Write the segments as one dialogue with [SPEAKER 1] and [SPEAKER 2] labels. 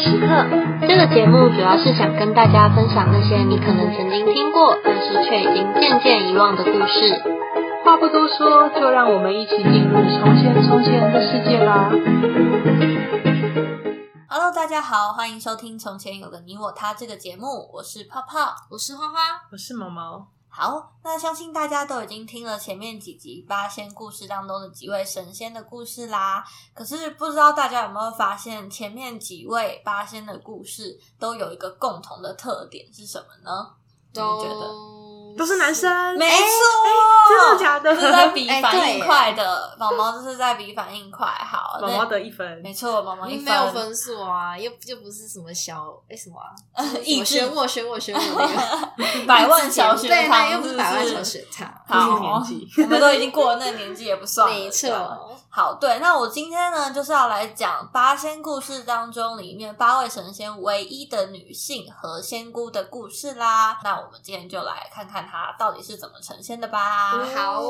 [SPEAKER 1] 时刻。这个节目主要是想跟大家分享那些你可能曾经听过，但是却已经渐渐遗忘的故事。
[SPEAKER 2] 话不多说，就让我们一起进入从前从前的世界吧。
[SPEAKER 3] Hello，大家好，欢迎收听《从前有个你我他》这个节目，我是泡泡，
[SPEAKER 4] 我是花花，
[SPEAKER 2] 我是毛毛。
[SPEAKER 3] 好，那相信大家都已经听了前面几集八仙故事当中的几位神仙的故事啦。可是不知道大家有没有发现，前面几位八仙的故事都有一个共同的特点是什么呢？都觉得？
[SPEAKER 2] 都是男生，
[SPEAKER 3] 没错，
[SPEAKER 2] 真的假的？
[SPEAKER 3] 是在比反应快的，毛毛就是在比反应快。好，
[SPEAKER 2] 毛毛得一分，
[SPEAKER 3] 没错，毛毛一分，
[SPEAKER 4] 没有分数啊，又又不是什么小哎什么啊，选我选我选我那个。
[SPEAKER 3] 百万小学堂，
[SPEAKER 4] 又不是百万小学堂，
[SPEAKER 3] 好，我们都已经过了那个年纪，也不算，
[SPEAKER 4] 没错。
[SPEAKER 3] 好，对，那我今天呢，就是要来讲八仙故事当中里面八位神仙唯一的女性何仙姑的故事啦。那我们今天就来看看她到底是怎么呈现的吧。
[SPEAKER 4] 好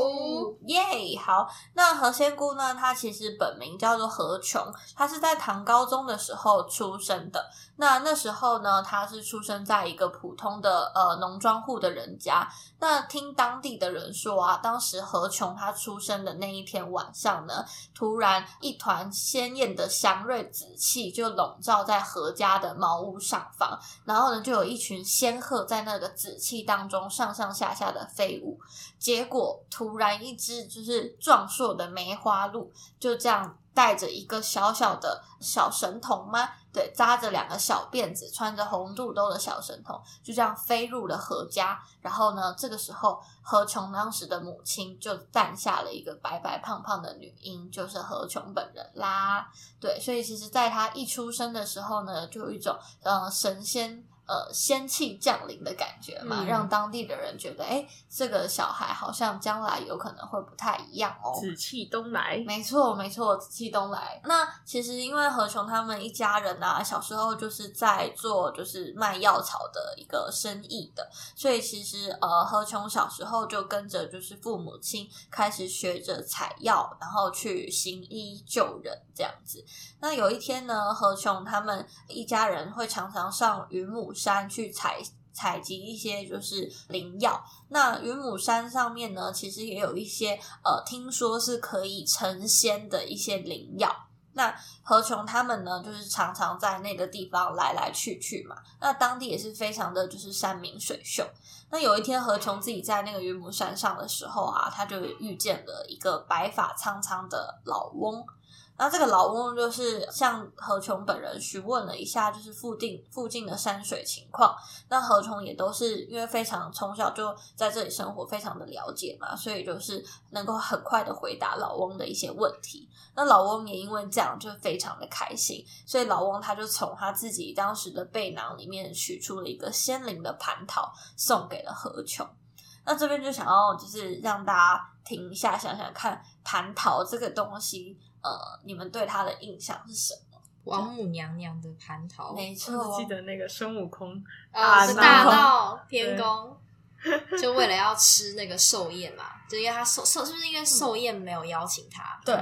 [SPEAKER 3] 耶，yeah, 好。那何仙姑呢，她其实本名叫做何琼，她是在唐高宗的时候出生的。那那时候呢，她是出生在一个普通的呃农庄户的人家。那听当地的人说啊，当时何琼她出生的那一天晚上呢，突然一团鲜艳的祥瑞紫气就笼罩在何家的茅屋上方，然后呢，就有一群仙鹤在那个紫气当中上上下下的飞舞。结果突然一只就是壮硕的梅花鹿就这样。带着一个小小的小神童吗？对，扎着两个小辫子，穿着红肚兜的小神童，就这样飞入了何家。然后呢，这个时候何琼当时的母亲就诞下了一个白白胖胖的女婴，就是何琼本人啦。对，所以其实在她一出生的时候呢，就有一种呃神仙。呃，仙气降临的感觉嘛，嗯、让当地的人觉得，哎，这个小孩好像将来有可能会不太一样哦。
[SPEAKER 2] 紫气东来，
[SPEAKER 3] 没错，没错，紫气东来。那其实因为何琼他们一家人啊，小时候就是在做就是卖药草的一个生意的，所以其实呃，何琼小时候就跟着就是父母亲开始学着采药，然后去行医救人这样子。那有一天呢，何琼他们一家人会常常上云母山去采采集一些就是灵药。那云母山上面呢，其实也有一些呃，听说是可以成仙的一些灵药。那何琼他们呢，就是常常在那个地方来来去去嘛。那当地也是非常的就是山明水秀。那有一天，何琼自己在那个云母山上的时候啊，他就遇见了一个白发苍苍的老翁。那这个老翁就是向何琼本人询问了一下，就是附近附近的山水情况。那何琼也都是因为非常从小就在这里生活，非常的了解嘛，所以就是能够很快的回答老翁的一些问题。那老翁也因为这样就非常的开心，所以老翁他就从他自己当时的背囊里面取出了一个仙灵的蟠桃，送给了何琼。那这边就想要就是让大家停一下，想想看蟠桃这个东西。呃，你们对他的印象是什么？
[SPEAKER 4] 王母娘娘的蟠桃，
[SPEAKER 3] 没错，
[SPEAKER 2] 记得那个孙悟空
[SPEAKER 4] 啊，是大闹天宫，就为了要吃那个寿宴嘛，就因为他寿寿是不是因为寿宴没有邀请他？
[SPEAKER 3] 对。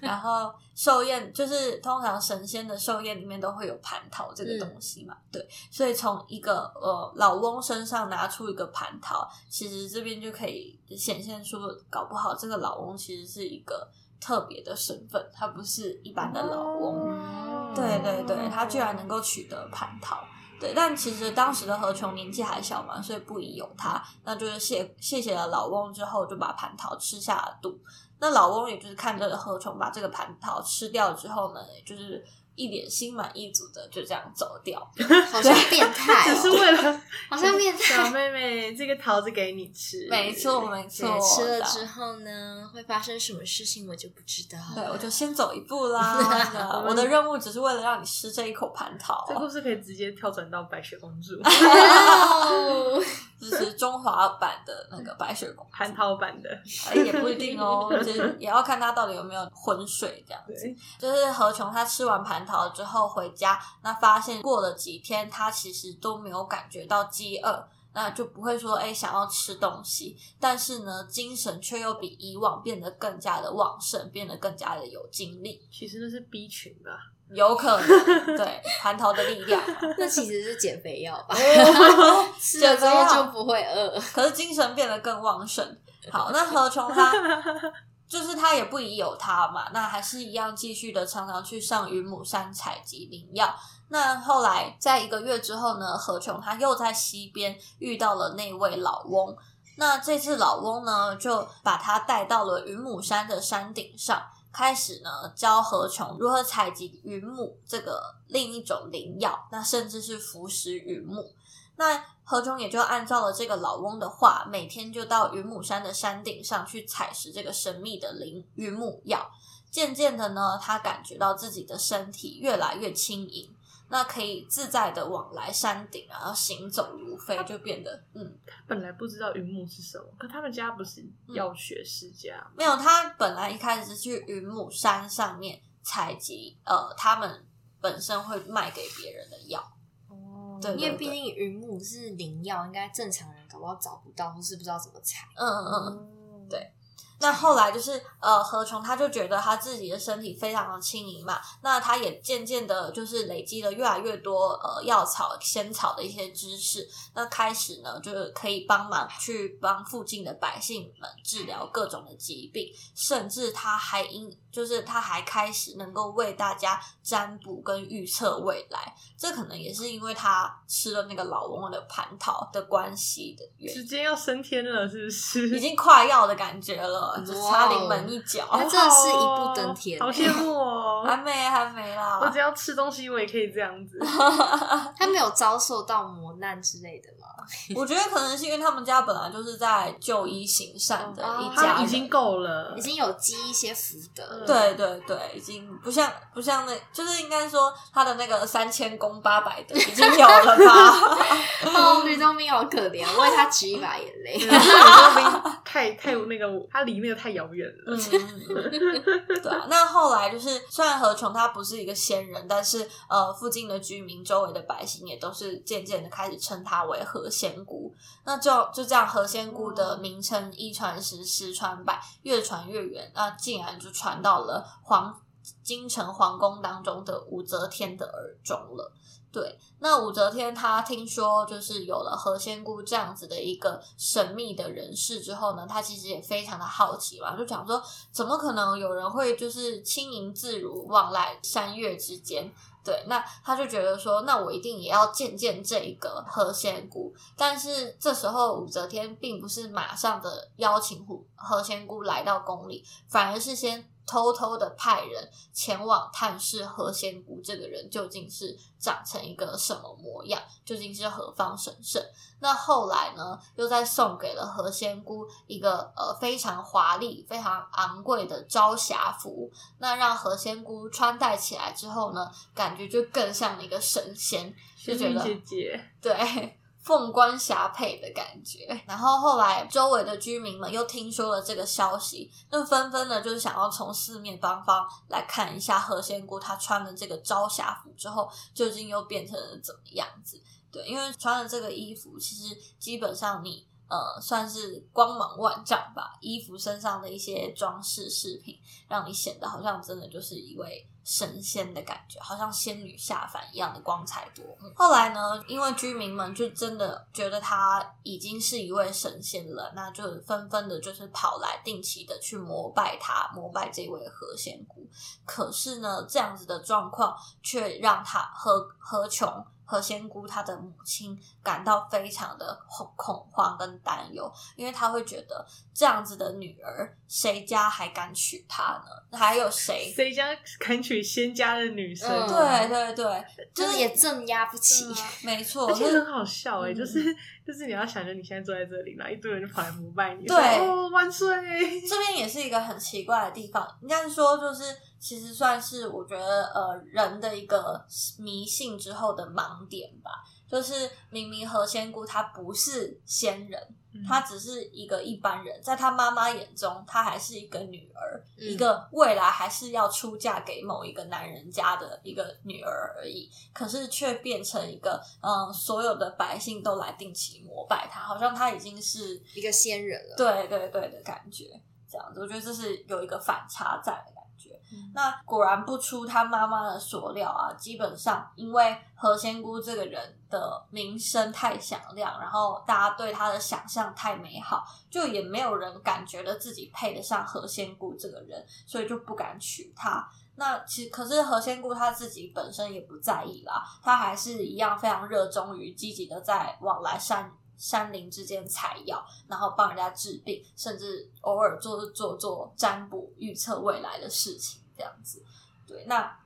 [SPEAKER 3] 然后寿宴就是通常神仙的寿宴里面都会有蟠桃这个东西嘛，嗯、对，所以从一个呃老翁身上拿出一个蟠桃，其实这边就可以显现出，搞不好这个老翁其实是一个。特别的身份，他不是一般的老翁，哦、对对对，他居然能够取得蟠桃，对，但其实当时的何琼年纪还小嘛，所以不宜有他，那就是谢谢谢了老翁之后，就把蟠桃吃下了肚。那老翁也就是看着何琼把这个蟠桃吃掉之后呢，也就是。一脸心满意足的就这样走掉，
[SPEAKER 4] 好像变态、哦，
[SPEAKER 2] 只是为了
[SPEAKER 4] 好像变态。
[SPEAKER 2] 小妹妹，这个桃子给你吃，
[SPEAKER 3] 没错没错。
[SPEAKER 4] 吃了之后呢，会发生什么事情我就不知道。
[SPEAKER 3] 对，我就先走一步啦。我的任务只是为了让你吃这一口蟠桃。
[SPEAKER 2] 这故事可以直接跳转到白雪公主。
[SPEAKER 3] 白雪公主，
[SPEAKER 2] 蟠桃版的，
[SPEAKER 3] 也不一定哦，就是也要看他到底有没有昏睡这样子。就是何琼他吃完蟠桃之后回家，那发现过了几天，他其实都没有感觉到饥饿。那就不会说哎想要吃东西，但是呢，精神却又比以往变得更加的旺盛，变得更加的有精力。
[SPEAKER 2] 其实那是 B 群吧，
[SPEAKER 3] 有可能对蟠桃的力量，
[SPEAKER 4] 那其实是减肥药吧，吃
[SPEAKER 3] 减
[SPEAKER 4] 了之后就不会饿，
[SPEAKER 3] 可是精神变得更旺盛。好，那何琼他 就是他也不疑有他嘛，那还是一样继续的常常去上云母山采集灵药。那后来在一个月之后呢，何琼他又在溪边遇到了那位老翁。那这次老翁呢，就把他带到了云母山的山顶上，开始呢教何琼如何采集云母这个另一种灵药，那甚至是服食云母。那何琼也就按照了这个老翁的话，每天就到云母山的山顶上去采食这个神秘的灵云母药。渐渐的呢，他感觉到自己的身体越来越轻盈。那可以自在的往来山顶，然后行走如飞，就变得嗯。
[SPEAKER 2] 他本来不知道云母是什么，可他们家不是药学世家、
[SPEAKER 3] 嗯？没有，他本来一开始是去云母山上面采集，呃，他们本身会卖给别人的药。
[SPEAKER 4] 因为毕竟云母是灵药，应该正常人搞不好找不到，或是不知道怎么采。
[SPEAKER 3] 嗯嗯嗯，对。那后来就是呃，何琼他就觉得他自己的身体非常的轻盈嘛，那他也渐渐的，就是累积了越来越多呃药草仙草的一些知识，那开始呢，就是可以帮忙去帮附近的百姓们治疗各种的疾病，甚至他还因就是他还开始能够为大家占卜跟预测未来，这可能也是因为他吃了那个老翁的蟠桃的关系的原因，
[SPEAKER 2] 直接要升天了，是不是？
[SPEAKER 3] 已经快要的感觉了。只差临门一脚，
[SPEAKER 4] 他真的是一步登天，
[SPEAKER 2] 好羡慕哦！
[SPEAKER 3] 还没，还没啦。
[SPEAKER 2] 我只要吃东西，我也可以这样子。
[SPEAKER 4] 他没有遭受到磨难之类的吗？
[SPEAKER 3] 我觉得可能是因为他们家本来就是在就医行善的一家，
[SPEAKER 2] 已经够了，
[SPEAKER 4] 已经有积一些福德。
[SPEAKER 3] 对对对，已经不像不像那，就是应该说他的那个三千功八百德已经有了吧？
[SPEAKER 4] 哦，吕洞宾好可怜，我为他举一把眼泪。
[SPEAKER 2] 吕洞宾太太那个，他离那个太遥远了。
[SPEAKER 3] 嗯，对啊。那后来就是，虽然何琼他不是一个仙人，但是呃，附近的居民、周围的百姓也都是渐渐的开始称他为何仙姑。那就就这样，何仙姑的名称一传十，十传百，越传越远，那竟然就传到了皇京城皇宫当中的武则天的耳中了。对，那武则天她听说就是有了何仙姑这样子的一个神秘的人士之后呢，她其实也非常的好奇嘛，就讲说怎么可能有人会就是轻盈自如往来山岳之间？对，那他就觉得说，那我一定也要见见这个何仙姑。但是这时候武则天并不是马上的邀请何仙姑来到宫里，反而是先。偷偷的派人前往探视何仙姑这个人究竟是长成一个什么模样，究竟是何方神圣？那后来呢，又再送给了何仙姑一个呃非常华丽、非常昂贵的朝霞服，那让何仙姑穿戴起来之后呢，感觉就更像一个神仙，就觉得
[SPEAKER 2] 姐姐
[SPEAKER 3] 对。凤冠霞帔的感觉，然后后来周围的居民们又听说了这个消息，那纷纷的就是想要从四面八方来看一下何仙姑她穿了这个朝霞服之后，究竟又变成了怎么样子？对，因为穿了这个衣服，其实基本上你。呃，算是光芒万丈吧。衣服身上的一些装饰饰品，让你显得好像真的就是一位神仙的感觉，好像仙女下凡一样的光彩夺目。后来呢，因为居民们就真的觉得他已经是一位神仙了，那就纷纷的就是跑来定期的去膜拜他，膜拜这位何仙姑。可是呢，这样子的状况却让他何何琼。何仙姑她的母亲感到非常的恐恐慌跟担忧，因为她会觉得这样子的女儿，谁家还敢娶她呢？还有谁？
[SPEAKER 2] 谁家敢娶仙家的女生？
[SPEAKER 3] 嗯、对对对，
[SPEAKER 4] 就是也镇压不起。
[SPEAKER 3] 嗯、没错，
[SPEAKER 2] 而且很好笑哎、欸，就是就是你要想着你现在坐在这里，然后一堆人就跑来膜拜你，
[SPEAKER 3] 对，
[SPEAKER 2] 哦万岁！
[SPEAKER 3] 这边也是一个很奇怪的地方，应该是说就是。其实算是我觉得呃人的一个迷信之后的盲点吧，就是明明何仙姑她不是仙人，她只是一个一般人，在她妈妈眼中，她还是一个女儿，
[SPEAKER 4] 嗯、
[SPEAKER 3] 一个未来还是要出嫁给某一个男人家的一个女儿而已。可是却变成一个，嗯，所有的百姓都来定期膜拜她，好像她已经是
[SPEAKER 4] 一个仙人了。
[SPEAKER 3] 对对对的感觉，这样子，我觉得这是有一个反差在的。
[SPEAKER 4] 嗯、
[SPEAKER 3] 那果然不出他妈妈的所料啊！基本上，因为何仙姑这个人的名声太响亮，然后大家对她的想象太美好，就也没有人感觉得自己配得上何仙姑这个人，所以就不敢娶她。那其实可是何仙姑她自己本身也不在意啦，她还是一样非常热衷于积极的在往来山山林之间采药，然后帮人家治病，甚至偶尔做做做占卜预测未来的事情。这样子，对，那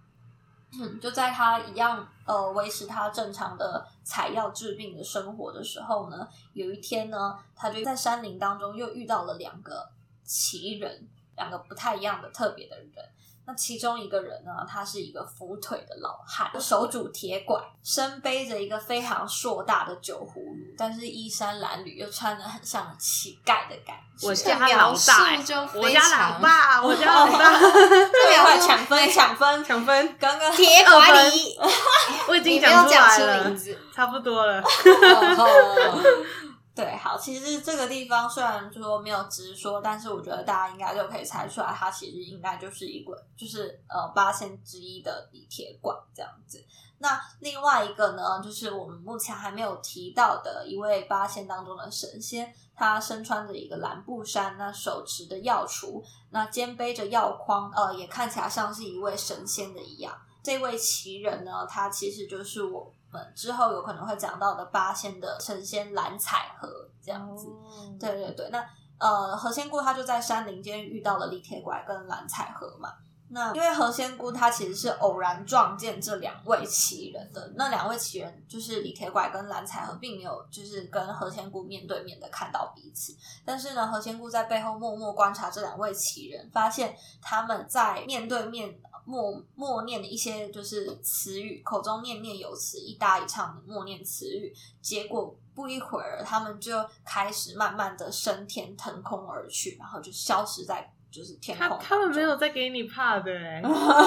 [SPEAKER 3] 嗯，就在他一样呃维持他正常的采药治病的生活的时候呢，有一天呢，他就在山林当中又遇到了两个奇人，两个不太一样的特别的人。那其中一个人呢，他是一个扶腿的老汉，手拄铁拐，身背着一个非常硕大的酒葫芦，但是衣衫褴褛，又穿的很像乞丐的感觉。
[SPEAKER 2] 我家老大、我家老爸，我家老大，
[SPEAKER 3] 快抢分，抢分，
[SPEAKER 2] 抢分！
[SPEAKER 3] 刚刚
[SPEAKER 4] 铁拐李，
[SPEAKER 2] 我已经讲出来了，
[SPEAKER 4] 名字
[SPEAKER 2] 差不多了。
[SPEAKER 3] 对，好，其实这个地方虽然说没有直说，但是我觉得大家应该就可以猜出来，它其实应该就是一个，就是呃八仙之一的李铁拐这样子。那另外一个呢，就是我们目前还没有提到的一位八仙当中的神仙，他身穿着一个蓝布衫，那手持的药锄，那肩背着药筐，呃，也看起来像是一位神仙的一样。这位奇人呢，他其实就是我。之后有可能会讲到的八仙的神仙蓝采和这样子，哦、对对对。那呃，何仙姑她就在山林间遇到了李铁拐跟蓝采和嘛。那因为何仙姑她其实是偶然撞见这两位奇人的，那两位奇人就是李铁拐跟蓝采和，并没有就是跟何仙姑面对面的看到彼此。但是呢，何仙姑在背后默默观察这两位奇人，发现他们在面对面。默默念的一些就是词语，口中念念有词，一搭一唱的默念词语，结果不一会儿，他们就开始慢慢的升天腾空而去，然后就消失在就是天空。他
[SPEAKER 2] 他们没有在给你怕的，哎，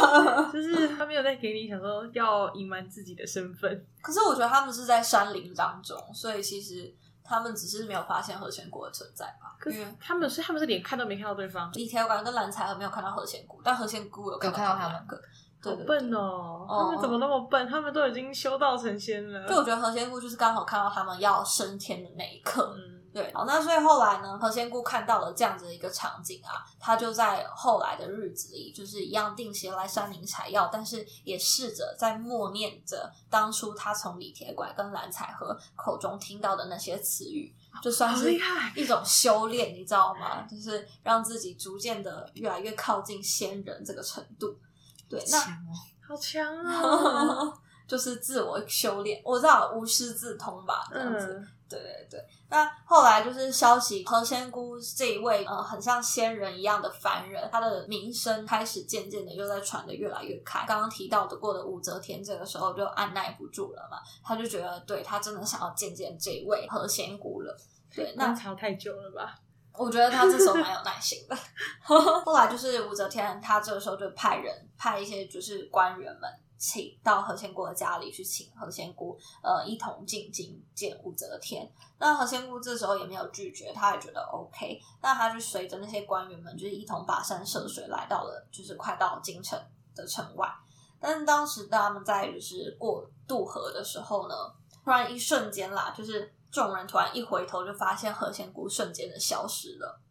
[SPEAKER 2] 就是他没有在给你想说要隐瞒自己的身份。
[SPEAKER 3] 可是我觉得他们是在山林当中，所以其实。他们只是没有发现何仙姑的存在吧？
[SPEAKER 2] 可是他们是他们是连看都没看到对方。
[SPEAKER 3] 李铁拐跟蓝采和没有看到何仙姑，但何仙姑有看到他们两个。
[SPEAKER 2] 好笨哦！他们怎么那么笨？他们都已经修道成仙了。
[SPEAKER 3] 就我觉得何仙姑就是刚好看到他们要升天的那一刻。嗯对，好，那所以后来呢，何仙姑看到了这样子的一个场景啊，她就在后来的日子里，就是一样定期来山林采药，但是也试着在默念着当初她从李铁拐跟蓝采和口中听到的那些词语，就算是一种修炼，你知道吗？就是让自己逐渐的越来越靠近仙人这个程度。对，那
[SPEAKER 2] 好强啊，
[SPEAKER 3] 就是自我修炼。我知道无师自通吧，这样子。
[SPEAKER 2] 嗯
[SPEAKER 3] 对对对，那后来就是消息，何仙姑这一位呃，很像仙人一样的凡人，他的名声开始渐渐的又在传的越来越开。刚刚提到的过的武则天，这个时候就按耐不住了嘛，他就觉得，对，他真的想要见见这位何仙姑了。对，那
[SPEAKER 2] 吵太久了吧？
[SPEAKER 3] 我觉得他这时候蛮有耐心的。后来就是武则天，他这个时候就派人派一些就是官员们。请到何仙姑的家里去，请何仙姑呃一同进京见武则天。那何仙姑这时候也没有拒绝，他也觉得 OK。那他就随着那些官员们，就是一同跋山涉水来到了，就是快到京城的城外。但是当时他们在就是过渡河的时候呢，突然一瞬间啦，就是众人突然一回头，就发现何仙姑瞬间的消失了。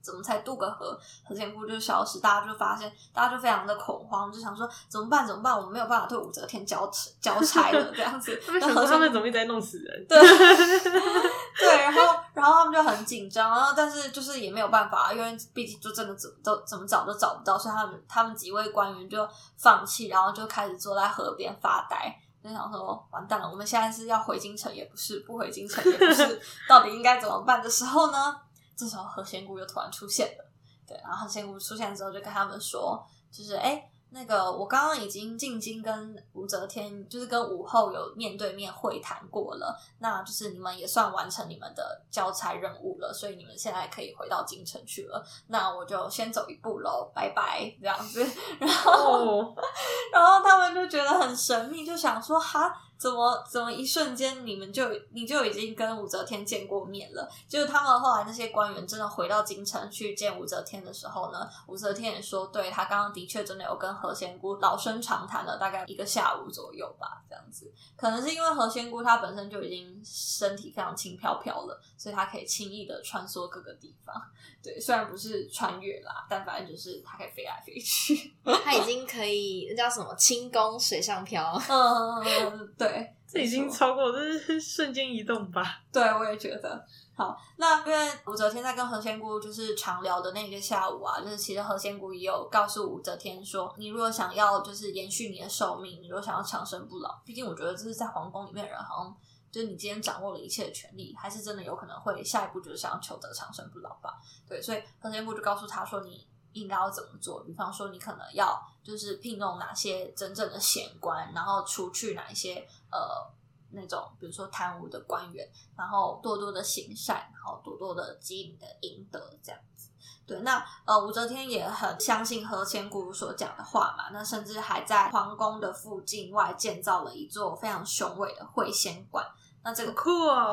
[SPEAKER 3] 怎么才渡个河，何仙姑就消失，大家就发现，大家就非常的恐慌，就想说怎么办？怎么办？我们没有办法对武则天交交差了，这样子。
[SPEAKER 2] 那何他们怎么一直在弄死人？
[SPEAKER 3] 对 对，然后然后他们就很紧张，然后但是就是也没有办法，因为毕竟就真的怎么都怎么找都找不到，所以他们他们几位官员就放弃，然后就开始坐在河边发呆，就想说完蛋了，我们现在是要回京城也不是，不回京城也不是，到底应该怎么办的时候呢？这时候何仙姑又突然出现了，对，然后何仙姑出现之后就跟他们说，就是哎，那个我刚刚已经进京跟武则天，就是跟武后有面对面会谈过了，那就是你们也算完成你们的交差任务了，所以你们现在可以回到京城去了。那我就先走一步喽，拜拜，这样子。然后，哦、然后他们就觉得很神秘，就想说哈。怎么怎么一瞬间你们就你就已经跟武则天见过面了？就是他们后来那些官员真的回到京城去见武则天的时候呢，武则天也说，对，他刚刚的确真的有跟何仙姑老生常谈了大概一个下午左右吧，这样子。可能是因为何仙姑她本身就已经身体非常轻飘飘了，所以她可以轻易的穿梭各个地方。对，虽然不是穿越啦，但反正就是她可以飞来飞去。
[SPEAKER 4] 她已经可以那叫什么轻功水上漂。
[SPEAKER 3] 嗯，对。对，
[SPEAKER 2] 这已经超过，这是瞬间移动吧？
[SPEAKER 3] 对，我也觉得。好，那因为武则天在跟何仙姑就是长聊的那个下午啊，就是其实何仙姑也有告诉武则天说，你如果想要就是延续你的寿命，你如果想要长生不老，毕竟我觉得这是在皇宫里面的人，好像就是你今天掌握了一切的权利，还是真的有可能会下一步就是想要求得长生不老吧？对，所以何仙姑就告诉他说，你应该要怎么做，比方说你可能要就是聘用哪些真正的贤官，然后除去哪一些。呃，那种比如说贪污的官员，然后多多的行善，然后多多的积你的阴德，这样子。对，那呃，武则天也很相信何千姑所讲的话嘛，那甚至还在皇宫的附近外建造了一座非常雄伟的会仙馆。那
[SPEAKER 2] 这个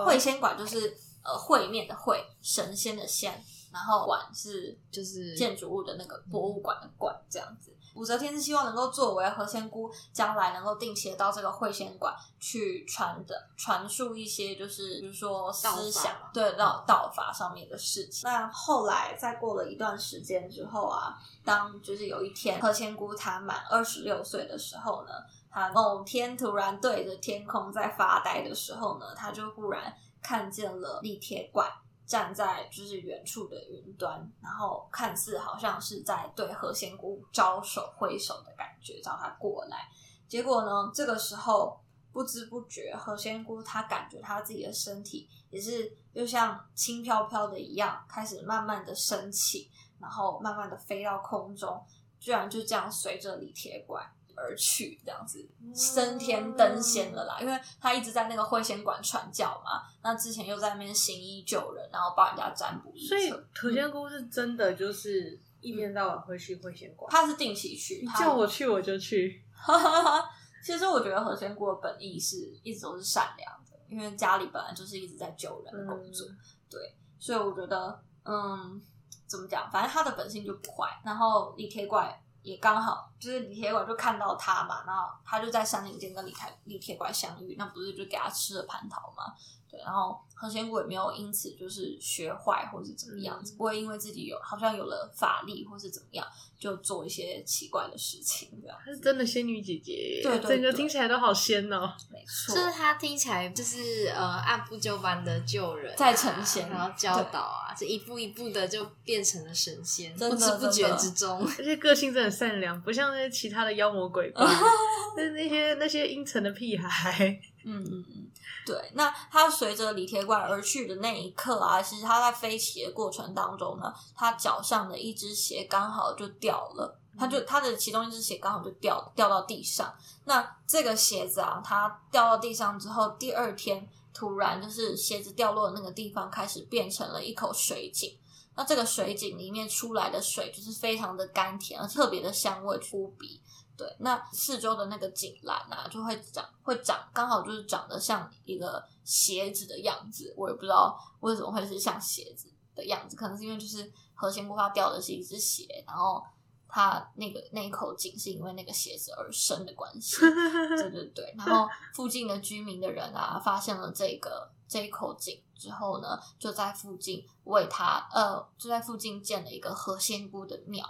[SPEAKER 3] 会仙馆就是呃会面的会，神仙的仙，然后馆是就是建筑物的那个博物馆的馆，这样子。武则天是希望能够作为何仙姑将来能够定期的到这个会仙馆去传的传述一些就是比如说思想对道道法上面的事情。那后来再过了一段时间之后啊，当就是有一天何仙姑她满二十六岁的时候呢，她某天突然对着天空在发呆的时候呢，她就忽然看见了立铁拐。站在就是远处的云端，然后看似好像是在对何仙姑招手挥手的感觉，叫他过来。结果呢，这个时候不知不觉，何仙姑她感觉她自己的身体也是又像轻飘飘的一样，开始慢慢的升起，然后慢慢的飞到空中，居然就这样随着李铁拐。而去这样子升天登仙了啦，因为他一直在那个会仙馆传教嘛。那之前又在那边行医救人，然后帮人家占卜。
[SPEAKER 2] 所以何仙姑是真的就是一天到晚会去会仙馆，
[SPEAKER 3] 他是定期去，
[SPEAKER 2] 叫我去我就去。
[SPEAKER 3] 其实我觉得何仙姑的本意是一直都是善良的，因为家里本来就是一直在救人的工作，嗯、对，所以我觉得嗯，怎么讲，反正他的本性就不坏。然后李铁拐。也刚好就是李铁拐就看到他嘛，然后他就在山林间跟李铁李铁拐相遇，那不是就给他吃了蟠桃嘛？对，然后何仙姑也没有因此就是学坏或是怎么样子，嗯、不会因为自己有好像有了法力或是怎么样，就做一些奇怪的事情这样。她
[SPEAKER 2] 是真的仙女姐姐，
[SPEAKER 3] 对，对，对，
[SPEAKER 2] 整个听起来都好仙哦。
[SPEAKER 3] 没错，
[SPEAKER 4] 就是她听起来就是呃按部就班的救人、啊，
[SPEAKER 3] 在成仙，
[SPEAKER 4] 然后教导啊，这一步一步的就变成了神仙，不知不觉之中，
[SPEAKER 2] 而且个性真的很善良，不像那些其他的妖魔鬼怪，那那些那些阴沉的屁孩。
[SPEAKER 3] 嗯嗯嗯，对。那他随着李铁拐而去的那一刻啊，其实他在飞起的过程当中呢，他脚上的一只鞋刚好就掉了，他就他的其中一只鞋刚好就掉掉到地上。那这个鞋子啊，它掉到地上之后，第二天突然就是鞋子掉落的那个地方开始变成了一口水井。那这个水井里面出来的水就是非常的甘甜，而特别的香味扑鼻。对，那四周的那个井栏啊，就会长，会长，刚好就是长得像一个鞋子的样子。我也不知道为什么会是像鞋子的样子，可能是因为就是何仙姑她掉的是一只鞋，然后她那个那一口井是因为那个鞋子而生的关系。对对对，然后附近的居民的人啊，发现了这个这一口井之后呢，就在附近为他呃，就在附近建了一个何仙姑的庙。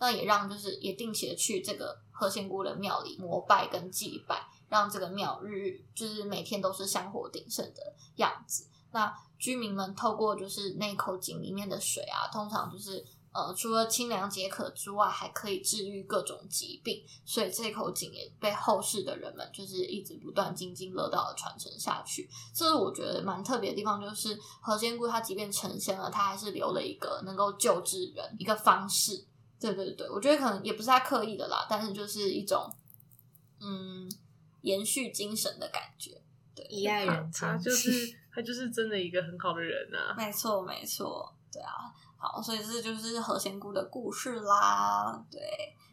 [SPEAKER 3] 那也让就是也定期的去这个何仙姑的庙里膜拜跟祭拜，让这个庙日日就是每天都是香火鼎盛的样子。那居民们透过就是那口井里面的水啊，通常就是呃除了清凉解渴之外，还可以治愈各种疾病。所以这口井也被后世的人们就是一直不断津津乐道的传承下去。这是我觉得蛮特别的地方，就是何仙姑她即便成仙了，她还是留了一个能够救治人一个方式。对对对，我觉得可能也不是他刻意的啦，但是就是一种嗯延续精神的感觉。对，
[SPEAKER 4] 以爱人，
[SPEAKER 2] 他就是 他就是真的一个很好的人啊。
[SPEAKER 3] 没错没错，对啊，好，所以这就是何仙姑的故事啦。对，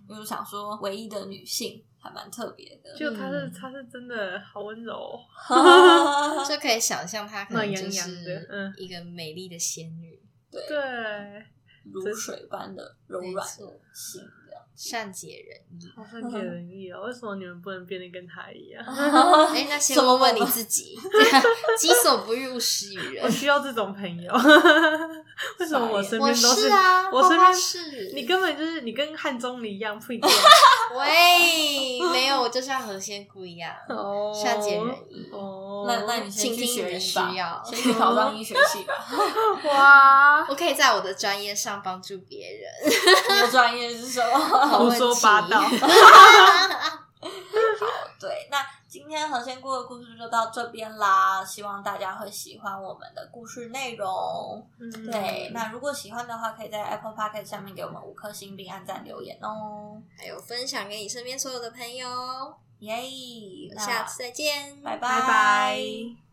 [SPEAKER 3] 因为想说唯一的女性还蛮特别的，
[SPEAKER 2] 就她是她是真的好温柔，
[SPEAKER 4] 就可以想象她可能就是
[SPEAKER 2] 嗯
[SPEAKER 4] 一个美丽的仙女，
[SPEAKER 3] 对
[SPEAKER 2] 对，
[SPEAKER 3] 如水般的柔软的心。
[SPEAKER 4] 善解人意，
[SPEAKER 2] 好善解人意啊！为什么你们不能变得跟他一样？
[SPEAKER 4] 哎，那先问问你自己，己所不欲，勿施于人。
[SPEAKER 2] 我需要这种朋友。为什么我身边都
[SPEAKER 4] 是啊？
[SPEAKER 2] 我身边
[SPEAKER 4] 是，
[SPEAKER 2] 你根本就是你跟汉钟离一样不一样。
[SPEAKER 4] 喂，没有，我就像何仙姑一样，善解人意。
[SPEAKER 3] 哦，那那你先去学医
[SPEAKER 4] 吧，
[SPEAKER 3] 先去考上医学系吧。
[SPEAKER 2] 哇，
[SPEAKER 4] 我可以在我的专业上帮助别人。
[SPEAKER 3] 你的专业是什么？
[SPEAKER 2] 胡说八道。
[SPEAKER 3] 今天何仙姑的故事就到这边啦。希望大家会喜欢我们的故事内容。嗯、对，那如果喜欢的话，可以在 Apple Podcast 下面给我们五颗星并按赞留言哦，
[SPEAKER 4] 还有分享给你身边所有的朋友。
[SPEAKER 3] 耶，
[SPEAKER 4] 下次再见，
[SPEAKER 3] 拜拜。
[SPEAKER 2] 拜拜。